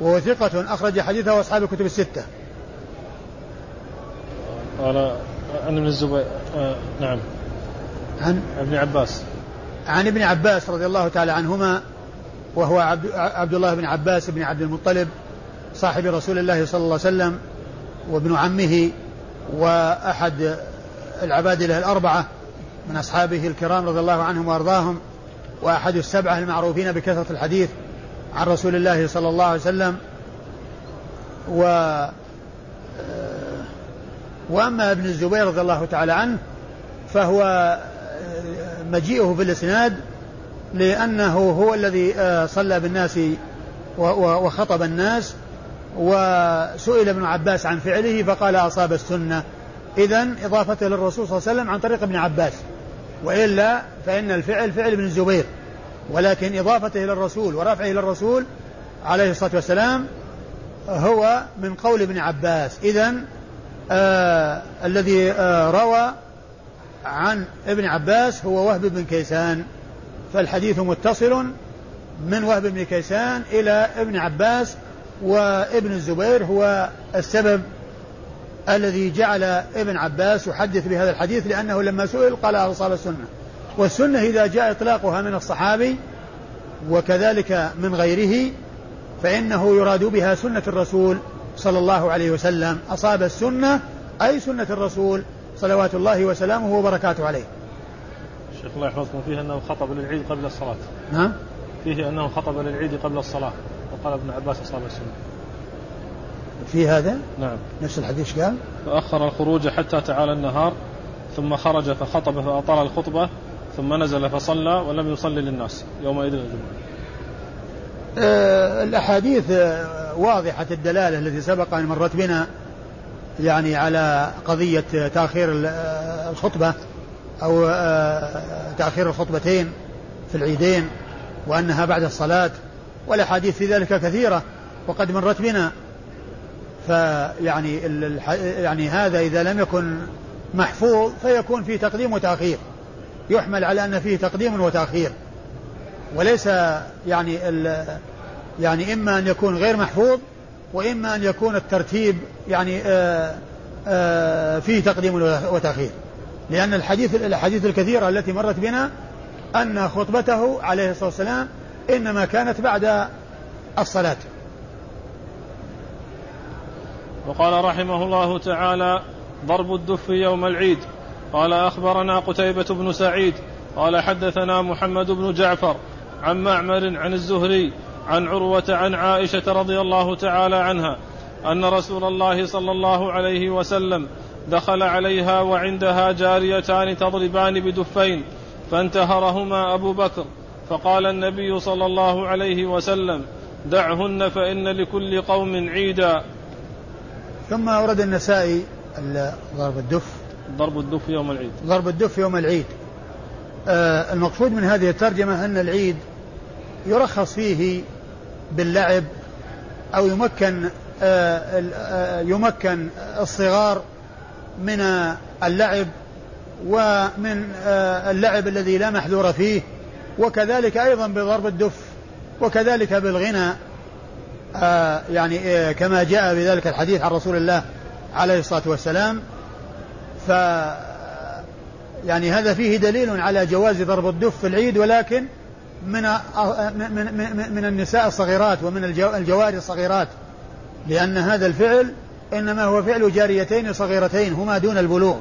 وهو ثقة أخرج حديثه أصحاب الكتب الستة. قال عن ابن الزبير آه نعم. عن؟ ابن عباس. عن ابن عباس رضي الله تعالى عنهما وهو عبد, عبد الله بن عباس بن عبد المطلب صاحب رسول الله صلى الله عليه وسلم وابن عمه وأحد العبادلة الأربعة من أصحابه الكرام رضي الله عنهم وأرضاهم وأحد السبعة المعروفين بكثرة الحديث عن رسول الله صلى الله عليه وسلم. و وأما ابن الزبير رضي الله تعالى عنه فهو مجيئه في الإسناد لأنه هو الذي صلى بالناس وخطب الناس وسئل ابن عباس عن فعله فقال أصاب السنة. إذا إضافته للرسول صلى الله عليه وسلم عن طريق ابن عباس. وإلا فإن الفعل فعل ابن الزبير. ولكن إضافته إلى الرسول ورفعه إلى الرسول عليه الصلاة والسلام هو من قول ابن عباس. إذا آه الذي آه روى عن ابن عباس هو وهب بن كيسان. فالحديث متصل من وهب بن كيسان إلى ابن عباس وابن الزبير هو السبب الذي جعل ابن عباس يحدث بهذا الحديث لأنه لما سئل قال أصاب السنة. والسنة إذا جاء إطلاقها من الصحابي وكذلك من غيره فإنه يراد بها سنة الرسول صلى الله عليه وسلم. أصاب السنة أي سنة الرسول صلوات الله وسلامه وبركاته عليه. شيخ الله يحفظكم فيه أنه خطب للعيد قبل الصلاة. نعم. فيه أنه خطب للعيد قبل الصلاة. وقال ابن عباس أصاب السنة. في هذا؟ نعم. نفس الحديث قال؟ فأخر الخروج حتى تعالى النهار ثم خرج فخطب فأطال الخطبة ثم نزل فصلى ولم يصلي للناس يومئذ الجمعة. أه الأحاديث واضحة الدلالة التي سبق أن مرت بنا يعني على قضية تأخير الخطبة أو تأخير الخطبتين في العيدين وأنها بعد الصلاة. والأحاديث في ذلك كثيرة وقد مرت بنا. فيعني يعني هذا إذا لم يكن محفوظ فيكون في تقديم وتأخير. يحمل على أن فيه تقديم وتأخير. وليس يعني يعني إما أن يكون غير محفوظ وإما أن يكون الترتيب يعني آآ آه، آآ آه، فيه تقديم وتأخير. لأن الحديث الأحاديث الكثيرة التي مرت بنا أن خطبته عليه الصلاة والسلام إنما كانت بعد الصلاة. وقال رحمه الله تعالى ضرب الدف يوم العيد. قال أخبرنا قتيبة بن سعيد. قال حدثنا محمد بن جعفر عن معمر عن الزهري عن عروة عن عائشة رضي الله تعالى عنها أن رسول الله صلى الله عليه وسلم دخل عليها وعندها جاريتان تضربان بدفين فانتهرهما أبو بكر فقال النبي صلى الله عليه وسلم دعهن فإن لكل قوم عيدا. ثم أورد النسائي ضرب الدف. ضرب الدف يوم العيد. ضرب الدف يوم العيد. آه المقصود من هذه الترجمة أن العيد يرخص فيه باللعب أو يمكن آه آه يمكن الصغار من اللعب ومن آه اللعب الذي لا محذور فيه. وكذلك أيضا بضرب الدف وكذلك بالغنى. آه يعني آه كما جاء بذلك الحديث عن رسول الله عليه الصلاة والسلام. ف يعني هذا فيه دليل على جواز ضرب الدف في العيد ولكن من من من, النساء الصغيرات ومن الجواري الصغيرات لأن هذا الفعل إنما هو فعل جاريتين صغيرتين هما دون البلوغ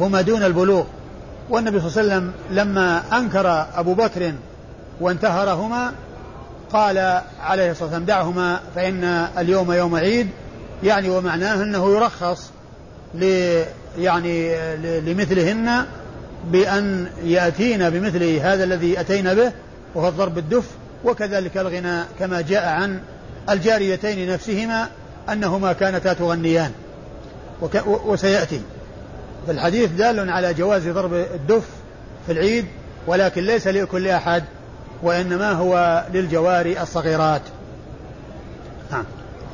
هما دون البلوغ. والنبي صلى الله عليه وسلم لما أنكر أبو بكر وانتهرهما قال عليه الصلاة والسلام دعهما فإن اليوم يوم عيد يعني ومعناه أنه يرخص ل يعني لمثلهن بأن يأتين بمثل هذا الذي أتينا به وهو الضرب الدف وكذلك الغناء كما جاء عن الجاريتين نفسهما أنهما كانتا تغنيان وسيأتي. فالحديث دال على جواز ضرب الدف في العيد ولكن ليس لكل أحد وإنما هو للجواري الصغيرات. نعم.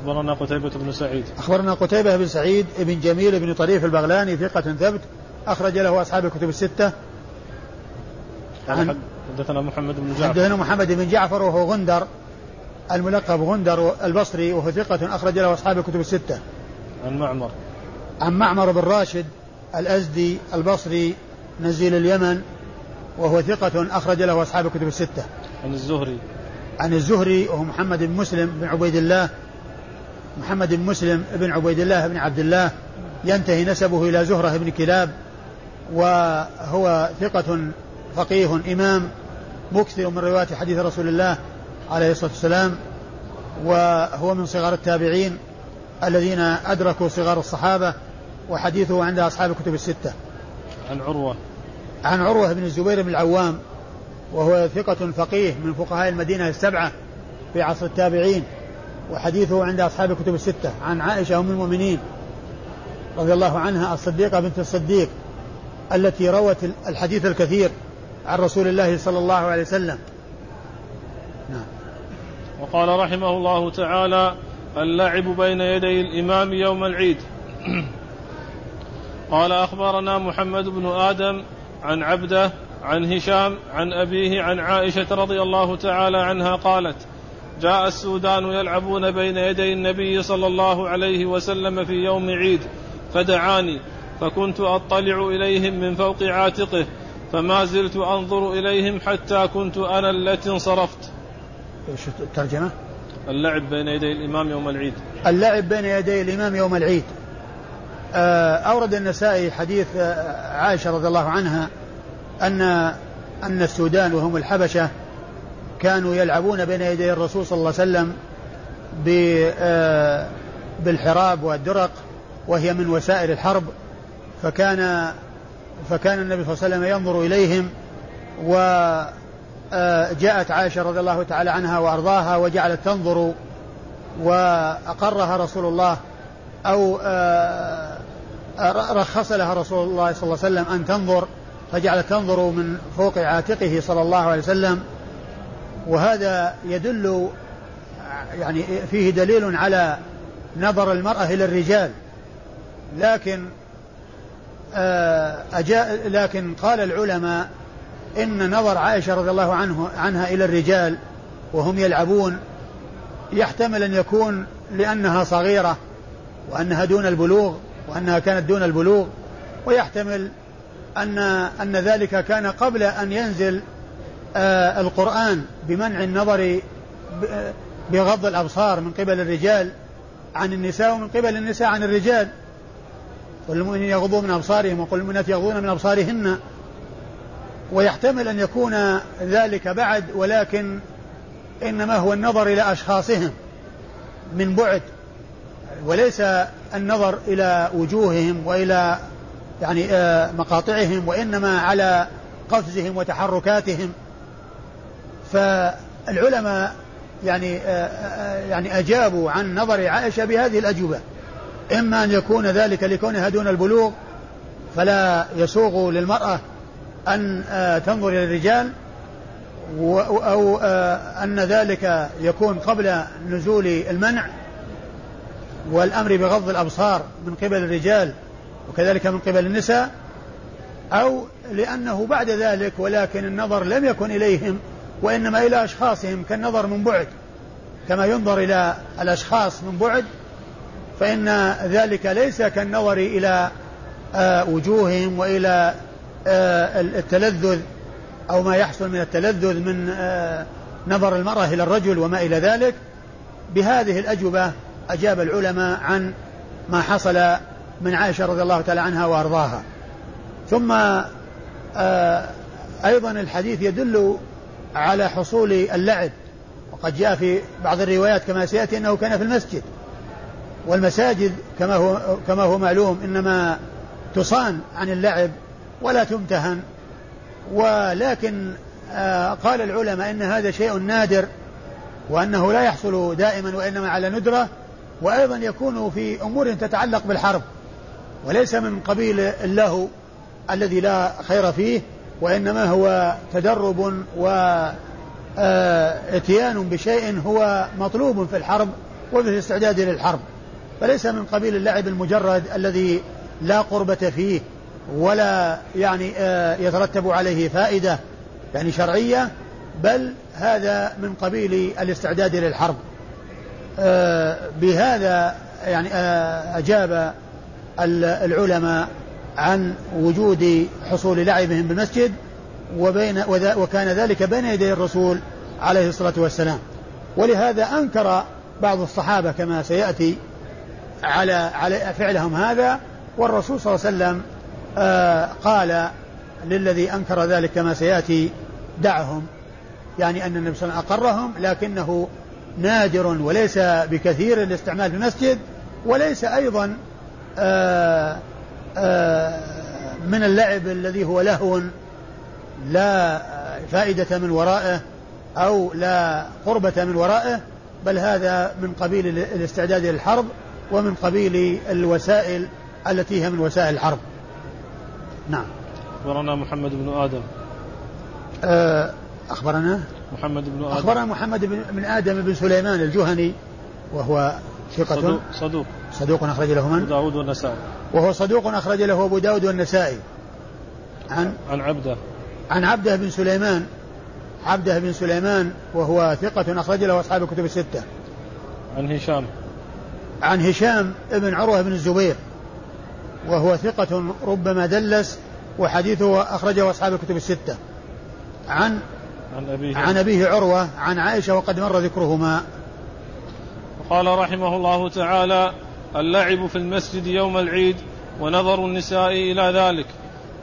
أخبرنا قتيبة بن سعيد. أخبرنا قتيبة بن سعيد بن جميل بن طريف البغلاني ثقة ثبت أخرج له أصحاب الكتب الستة. عن حدثنا محمد بن جعفر. حدثنا محمد بن جعفر وهو غندر الملقب غندر البصري وهو ثقة أخرج له أصحاب الكتب الستة. عن معمر. عن معمر بن راشد الأزدي البصري نزيل اليمن وهو ثقة أخرج له أصحاب الكتب الستة. عن الزهري. عن الزهري وهو محمد بن مسلم بن عبيد الله. محمد بن مسلم بن عبيد الله بن عبد الله. ينتهي نسبه إلى زهرة بن كلاب وهو ثقة فقيه إمام مكثر من رواية حديث رسول الله عليه الصلاة والسلام وهو من صغار التابعين الذين أدركوا صغار الصحابة. وحديثه عند أصحاب الكتب الستة. عن عروة. عن عروة بن الزبير بن العوام وهو ثقة فقيه من فقهاء المدينة السبعة في عصر التابعين وحديثه عند أصحاب الكتب الستة. عن عائشة أم المؤمنين رضي الله عنها الصديقة بنت الصديق التي روت الحديث الكثير عن رسول الله صلى الله عليه وسلم. نعم. وقال رحمه الله تعالى اللعب بين يدي الإمام يوم العيد. قال أخبرنا محمد بن آدم عن عبده عن هشام عن أبيه عن عائشة رضي الله تعالى عنها قالت جاء السودان يلعبون بين يدي النبي صلى الله عليه وسلم في يوم عيد فدعاني فكنت أطلع إليهم من فوق عاتقه فما زلت أنظر إليهم حتى كنت أنا التي انصرفت. إيش الترجمة؟ اللعب بين يدي الإمام يوم العيد. اللعب بين يدي الإمام يوم العيد. آه، أورد النسائي حديث آه، عائشة رضي الله عنها أن أن السودان وهم الحبشة كانوا يلعبون بين يدي الرسول صلى الله عليه وسلم آه، بالحراب والدرق وهي من وسائل الحرب فكان فكان النبي صلى الله عليه وسلم ينظر إليهم وجاءت عائشة رضي الله تعالى عنها وأرضاها وجعلت تنظر وأقرها رسول الله أو آه، رخص لها رسول الله صلى الله عليه وسلم أن تنظر فجعلت تنظر من فوق عاتقه صلى الله عليه وسلم. وهذا يدل يعني فيه دليل على نظر المرأة إلى الرجال. لكن آه، أجاء لكن قال العلماء إن نظر عائشة رضي الله عنه عنها إلى الرجال وهم يلعبون يحتمل أن يكون لأنها صغيرة وأنها دون البلوغ. وأنها كانت دون البلوغ ويحتمل أن أن ذلك كان قبل أن ينزل آه القرآن بمنع النظر بغض الأبصار من قبل الرجال عن النساء ومن قبل النساء عن الرجال. قل المؤمنين يغضوا من أبصارهم وقل المؤمنات يغضون من أبصارهن. ويحتمل أن يكون ذلك بعد ولكن إنما هو النظر إلى أشخاصهم من بعد. وليس النظر إلى وجوههم وإلى يعني آه، مقاطعهم وإنما على قفزهم وتحركاتهم. فالعلماء يعني آه، آه، يعني أجابوا عن نظر عائشة بهذه الأجوبة. إما أن يكون ذلك لكونها دون البلوغ فلا يسوغ للمرأة أن تنظر إلى الرجال أو أن ذلك يكون قبل نزول المنع. والأمر بغض الأبصار من قبل الرجال وكذلك من قبل النساء أو لأنه بعد ذلك ولكن النظر لم يكن إليهم وإنما إلى أشخاصهم كالنظر من بعد. كما ينظر إلى الأشخاص من بعد فإن ذلك ليس كالنظر إلى آه، وجوههم وإلى آه، التلذذ أو ما يحصل من التلذذ من آه، نظر المرأة إلى الرجل وما إلى ذلك. بهذه الأجوبة أجاب العلماء عن ما حصل من عائشة رضي الله تعالى عنها وأرضاها. ثم آه، أيضا الحديث يدل على حصول اللعب. وقد جاء في بعض الروايات كما سيأتي أنه كان في المسجد. والمساجد كما هو كما هو معلوم إنما تصان عن اللعب ولا تمتهن. ولكن آه، قال العلماء إن هذا شيء نادر وأنه لا يحصل دائما وإنما على ندرة وأيضا يكون في أمور تتعلق بالحرب وليس من قبيل اللهو الذي لا خير فيه وإنما هو تدرب واتيان آه، بشيء هو مطلوب في الحرب وفي الاستعداد للحرب. فليس من قبيل اللعب المجرد الذي لا قربة فيه ولا يعني آه، يترتب عليه فائدة يعني شرعية بل هذا من قبيل الاستعداد للحرب. بهذا يعني أجاب العلماء عن وجود حصول لعبهم بالمسجد وبين وكان ذلك بين يدي الرسول عليه الصلاة والسلام. ولهذا أنكر بعض الصحابة كما سيأتي على على فعلهم هذا والرسول صلى الله عليه وسلم آه قال للذي أنكر ذلك كما سيأتي دعهم. يعني أن النبي صلى الله عليه وسلم أقرهم لكنه نادر وليس بكثير الاستعمال في المسجد وليس أيضا آه، آه، من اللعب الذي هو لهو لا فائدة من ورائه أو لا قربة من ورائه بل هذا من قبيل الاستعداد للحرب ومن قبيل الوسائل التي هي من وسائل الحرب. نعم. أخبرنا محمد بن آدم. آه، أخبرنا؟ محمد بن آدم. أخبرنا محمد بن آدم بن سليمان الجهني وهو ثقة. صدوق, صدوق. صدوق أخرج له من؟ أبو داود والنسائي. وهو صدوق أخرج له أبو داود والنسائي. عن عن عبده. عن عبده بن سليمان. عبده بن سليمان وهو ثقة أخرج له أصحاب الكتب الستة. عن هشام. عن هشام ابن عروة بن الزبير وهو ثقة ربما دلس وحديثه أخرجه أصحاب الكتب الستة. عن عن أبيه. عن أبيه عروة عن عائشة وقد مر ذكرهما. قال رحمه الله تعالى اللعب في المسجد يوم العيد ونظر النساء إلى ذلك.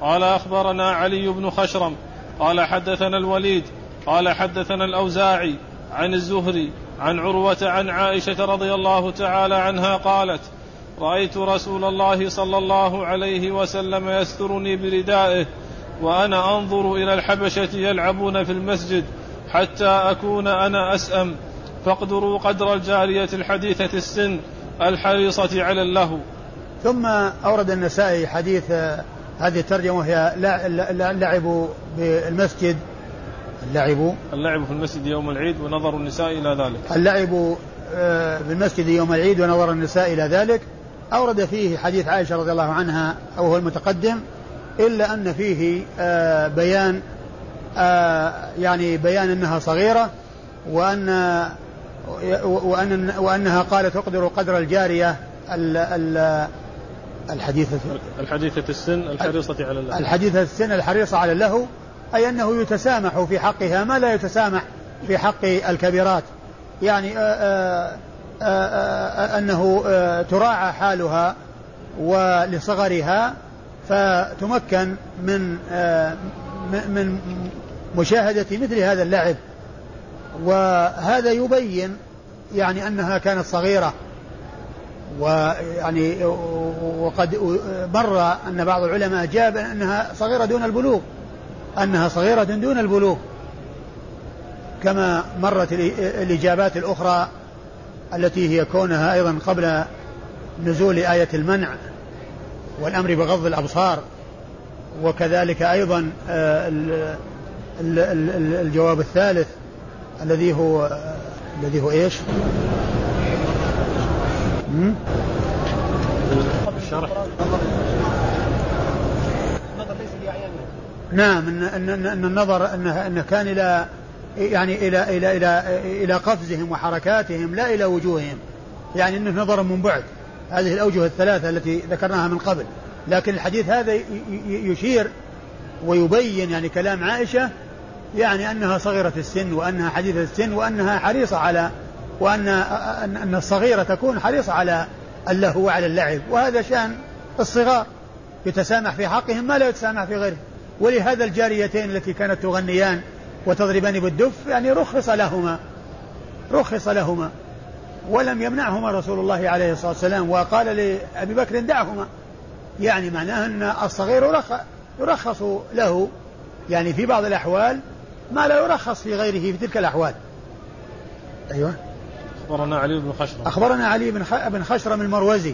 قال أخبرنا علي بن خشرم. قال حدثنا الوليد. قال حدثنا الأوزاعي عن الزهري عن عروة عن عائشة رضي الله تعالى عنها قالت رأيت رسول الله صلى الله عليه وسلم يسترني بردائه وأنا أنظر إلى الحبشة يلعبون في المسجد حتى أكون أنا أسأم. فاقدروا قدر الجارية الحديثة السن الحريصة على اللهو. ثم أورد النسائي حديث هذه الترجمة وهي لعبوا بالمسجد. اللعب. اللعب في المسجد يوم العيد ونظر النساء إلى ذلك. اللعب بالمسجد يوم العيد ونظر النساء إلى ذلك. أورد فيه حديث عائشة رضي الله عنها أو هو المتقدم. إلا أن فيه آه، بيان آه، يعني بيان أنها صغيرة وأن وأن وأنها قالت اقدروا قدر الجارية ال ال الحديثة الحديثة السن الحريصة على اللهو الحديثة السن الحريصة على اللهو أي أنه يتسامح في حقها ما لا يتسامح في حق الكبيرات. يعني آآ آآ أنه تراعى حالها ولصغرها فتمكن من من مشاهدة مثل هذا اللعب. وهذا يبين يعني أنها كانت صغيرة. ويعني وقد مر أن بعض العلماء جاب أنها صغيرة دون البلوغ. أنها صغيرة دون البلوغ. كما مرت الإجابات الأخرى التي هي كونها أيضا قبل نزول آية المنع. والأمر بغض الأبصار وكذلك أيضا آه، الجواب الثالث الذي هو الذي هو إيش؟ الشرح. نعم إن إن إن النظر انه انه كان إلى يعني إلى إلى إلى إلى قفزهم وحركاتهم لا إلى وجوههم يعني انه نظر من بعد. هذه الأوجه الثلاثة التي ذكرناها من قبل. لكن الحديث هذا يشير ويبين يعني كلام عائشة يعني أنها صغيرة السن وأنها حديثة السن وأنها حريصة على وأن ان الصغيرة تكون حريصة على اللهو وعلى اللعب. وهذا شأن الصغار يتسامح في حقهم ما لا يتسامح في غيره ولهذا الجاريتين التي كانت تغنيان وتضربان بالدف يعني رخص لهما. رخص لهما. ولم يمنعهما رسول الله عليه الصلاة والسلام وقال لأبي بكر دعهما. يعني معناه أن الصغير يرخص له يعني في بعض الأحوال ما لا يرخص في غيره في تلك الأحوال. أيوة. أخبرنا علي بن خشرم. أخبرنا علي بن بن خشرم المروزي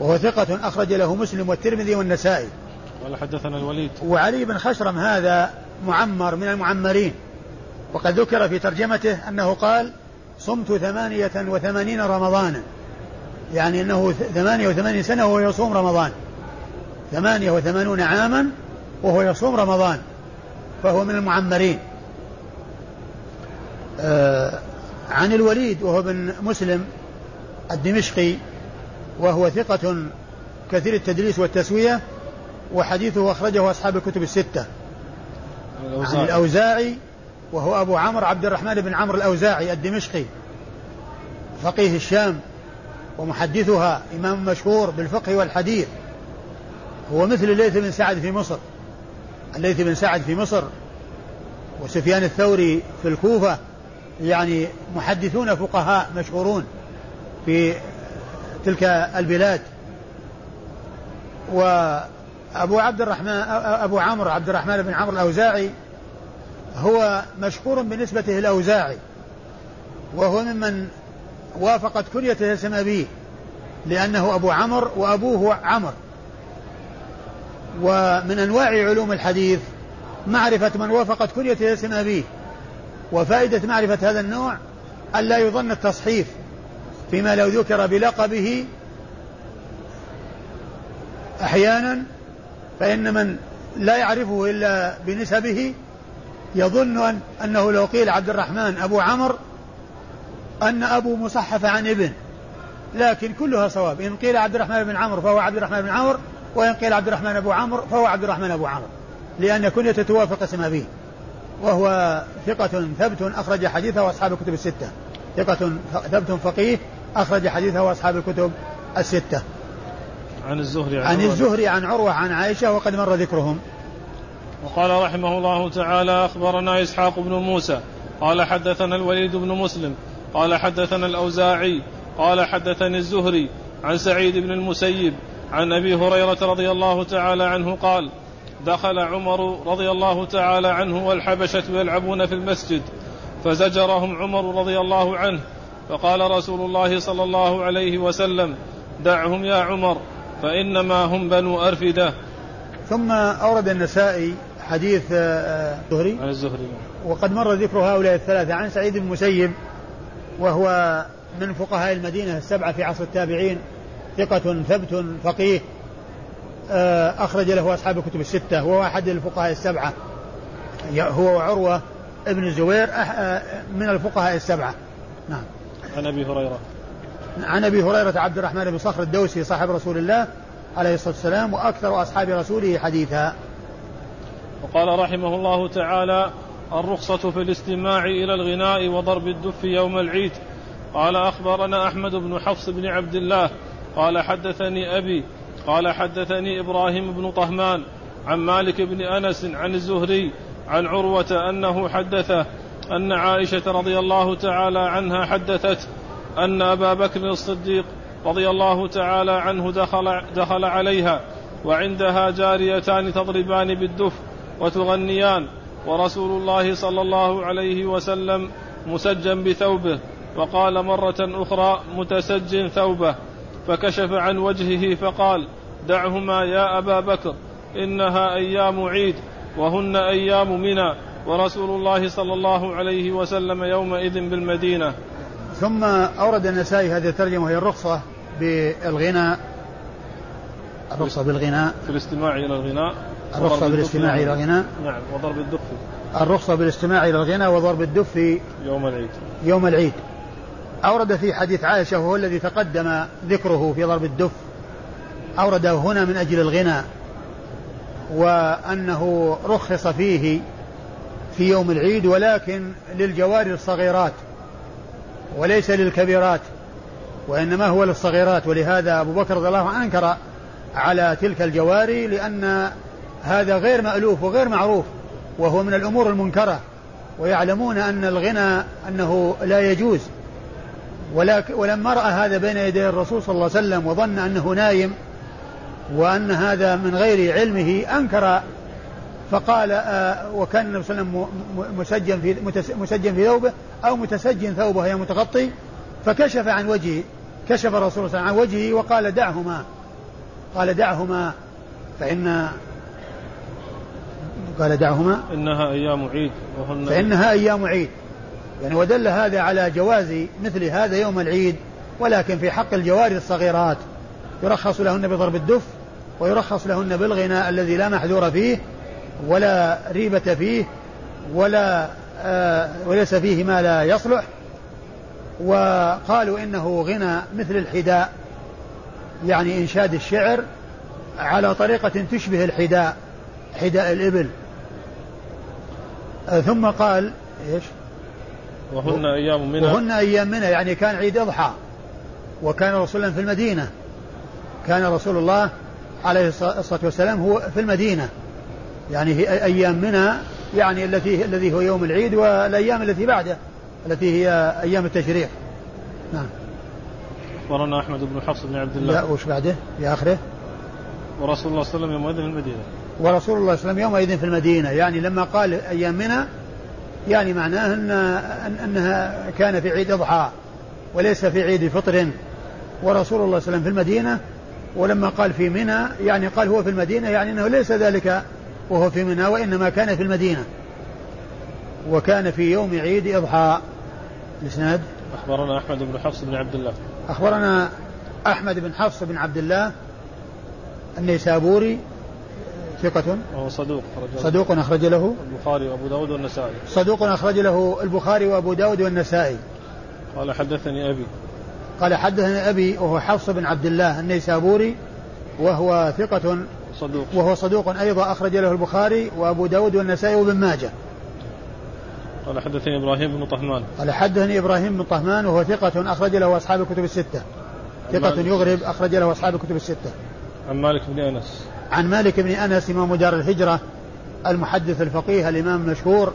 وهو ثقة أخرج له مسلم والترمذي والنسائي. قال حدثنا الوليد. وعلي بن خشرم هذا معمر من المعمرين وقد ذكر في ترجمته أنه قال صمت ثمانية وثمانين رمضانا. يعني أنه ثمانية وثمانين سنة وهو يصوم رمضان. ثمانية وثمانون عاما وهو يصوم رمضان. فهو من المعمرين. آه عن الوليد وهو بن مسلم الدمشقي وهو ثقة كثير التدريس والتسوية وحديثه أخرجه أصحاب الكتب الستة. الأوزاعي. عن الأوزاعي وهو أبو عمرو عبد الرحمن بن عمرو الأوزاعي الدمشقي فقيه الشام ومحدثها إمام مشهور بالفقه والحديث. هو مثل الليث بن سعد في مصر. الليث بن سعد في مصر وسفيان الثوري في الكوفة يعني محدثون فقهاء مشهورون في تلك البلاد. وأبو عبد الرحمن أبو عمرو عبد الرحمن بن عمرو الأوزاعي هو مشهور بنسبته الأوزاعي وهو ممن وافقت كنيته اسم أبيه لأنه أبو عمرو وأبوه عمرو. ومن أنواع علوم الحديث معرفة من وافقت كنيته اسم أبيه وفائدة معرفة هذا النوع ألا يظن التصحيف فيما لو ذكر بلقبه أحيانا فإن من لا يعرفه إلا بنسبه يظن أن أنه لو قيل عبد الرحمن أبو عمرو أن أبو مصحف عن ابن. لكن كلها صواب. إن قيل عبد الرحمن بن عمرو فهو عبد الرحمن بن عمرو وإن قيل عبد الرحمن أبو عمرو فهو عبد الرحمن أبو عمرو. لأن كنيته توافق اسم أبيه. وهو ثقة ثبت أخرج حديثه وأصحاب الكتب الستة. ثقة ثبت فقيه أخرج حديثه وأصحاب الكتب الستة. عن الزهري عن, عن الزهري عن عروة عن عائشة وقد مر ذكرهم. وقال رحمه الله تعالى أخبرنا إسحاق بن موسى. قال حدثنا الوليد بن مسلم. قال حدثنا الأوزاعي. قال حدثني الزهري عن سعيد بن المسيب عن أبي هريرة رضي الله تعالى عنه قال دخل عمر رضي الله تعالى عنه والحبشة يلعبون في المسجد فزجرهم عمر رضي الله عنه. فقال رسول الله صلى الله عليه وسلم دعهم يا عمر فإنما هم بنو أرفدة. ثم أورد النسائي حديث الزهري عن الزهري؟ وقد مر ذكر هؤلاء الثلاثة عن سعيد بن المسيب وهو من فقهاء المدينة السبعة في عصر التابعين ثقة ثبت فقيه آه، أخرج له أصحاب الكتب الستة وهو أحد الفقهاء السبعة هو وعروة ابن الزبير آه، من الفقهاء السبعة. نعم. عن أبي هريرة. عن أبي هريرة عبد الرحمن بن صخر الدوسي صاحب رسول الله عليه الصلاة والسلام وأكثر أصحاب رسوله حديثا. وقال رحمه الله تعالى الرخصة في الاستماع إلى الغناء وضرب الدف يوم العيد. قال أخبرنا أحمد بن حفص بن عبد الله. قال حدثني أبي. قال حدثني إبراهيم بن طهمان عن مالك بن أنس عن الزهري عن عروة أنه حدثه أن عائشة رضي الله تعالى عنها حدثت أن أبا بكر الصديق رضي الله تعالى عنه دخل, دخل عليها وعندها جاريتان تضربان بالدف وتغنيان ورسول الله صلى الله عليه وسلم مسجا بثوبه وقال مرة أخرى متسج ثوبه فكشف عن وجهه فقال دعهما يا أبا بكر إنها أيام عيد وهن أيام منى ورسول الله صلى الله عليه وسلم يومئذ بالمدينة. ثم أورد النسائي هذه الترجمة وهي الرخصة بالغناء الرخصة بالغناء. في الاستماع إلى الغناء. الرخصة بالاستماع إلى الغناء. نعم وضرب الدف الرخصة بالاستماع إلى الغناء وضرب الدف يوم العيد. يوم العيد. أورد في حديث عائشة وهو الذي تقدم ذكره في ضرب الدف. أورده هنا من أجل الغنى وأنه رخص فيه في يوم العيد ولكن للجواري الصغيرات وليس للكبيرات وإنما هو للصغيرات. ولهذا أبو بكر رضي الله عنه أنكر على تلك الجواري لأن هذا غير مألوف وغير معروف وهو من الأمور المنكرة ويعلمون أن الغنى أنه لا يجوز. ولما رأى هذا بين يدي الرسول صلى الله عليه وسلم وظن أنه نايم وأن هذا من غير علمه أنكر. فقال آه وكان النبي صلى الله عليه وسلم مسجن في مسجن في ثوبه أو متسجن ثوبه هي متغطي فكشف عن وجهه. كشف الرسول صلى الله عليه وسلم عن وجهه وقال دعهما. قال دعهما فإن قال دعهما. إنها أيام عيد وهن فإنها أيام عيد. يعني ودل هذا على جواز مثل هذا يوم العيد ولكن في حق الجواري الصغيرات. يرخص لهن بضرب الدف ويرخص لهن بالغناء الذي لا محذور فيه ولا ريبة فيه ولا آه وليس فيه ما لا يصلح. وقالوا إنه غنى مثل الحداء يعني إنشاد الشعر على طريقة تشبه الحداء حداء الإبل. ثم قال إيش؟ وهن أيام منى. وهن أيام منى يعني كان عيد إضحى وكان رسول الله في المدينة. كان رسول الله عليه الصلاة والسلام هو في المدينة. يعني هي أيام منى يعني التي الذي هو يوم العيد والأيام التي بعده التي هي أيام التشريق. نعم. أخبرنا أحمد بن حفص بن عبد الله. لا وش بعده؟ في آخره. ورسول الله صلى الله عليه وسلم يومئذ في المدينة. ورسول الله صلى الله عليه وسلم يومئذ في المدينة. يعني لما قال أيام منى يعني معناه أن أنها كان في عيد أضحى وليس في عيد فطر. ورسول الله صلى الله عليه وسلم في المدينة ولما قال في منى يعني قال هو في المدينة يعني أنه ليس ذلك وهو في منى وإنما كان في المدينة. وكان في يوم عيد إضحى. الإسناد؟ أخبرنا أحمد بن حفص بن عبد الله. أخبرنا أحمد بن حفص بن عبد الله النيسابوري ثقة. وهو صدوق صدوق أخرج له. البخاري وأبو داود والنسائي. صدوق أخرج له البخاري وأبو داود والنسائي. قال حدثني أبي. قال حدثني أبي وهو حفص بن عبد الله النيسابوري وهو ثقة. صدوق. وهو صدوق أيضا أخرج له البخاري وأبو داود والنسائي وابن ماجه. قال حدثني إبراهيم بن طهمان. قال حدثني إبراهيم بن طهمان وهو ثقة أخرج له أصحاب الكتب الستة. ثقة يغرب أخرج له أصحاب الكتب الستة. عن مالك بن أنس. عن مالك بن أنس إمام دار الهجرة المحدث الفقيه الإمام المشهور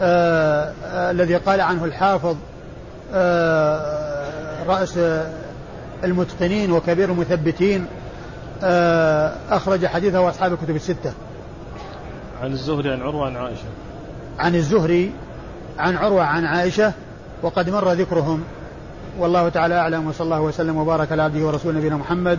آه آه الذي قال عنه الحافظ آه رأس المتقنين وكبير المثبتين آه أخرج حديثه أصحاب الكتب الستة. عن الزهري عن عروة عن عائشة. عن الزهري عن عروة عن عائشة وقد مر ذكرهم. والله تعالى أعلم وصلى الله وسلم وبارك على عبده ورسوله نبينا محمد.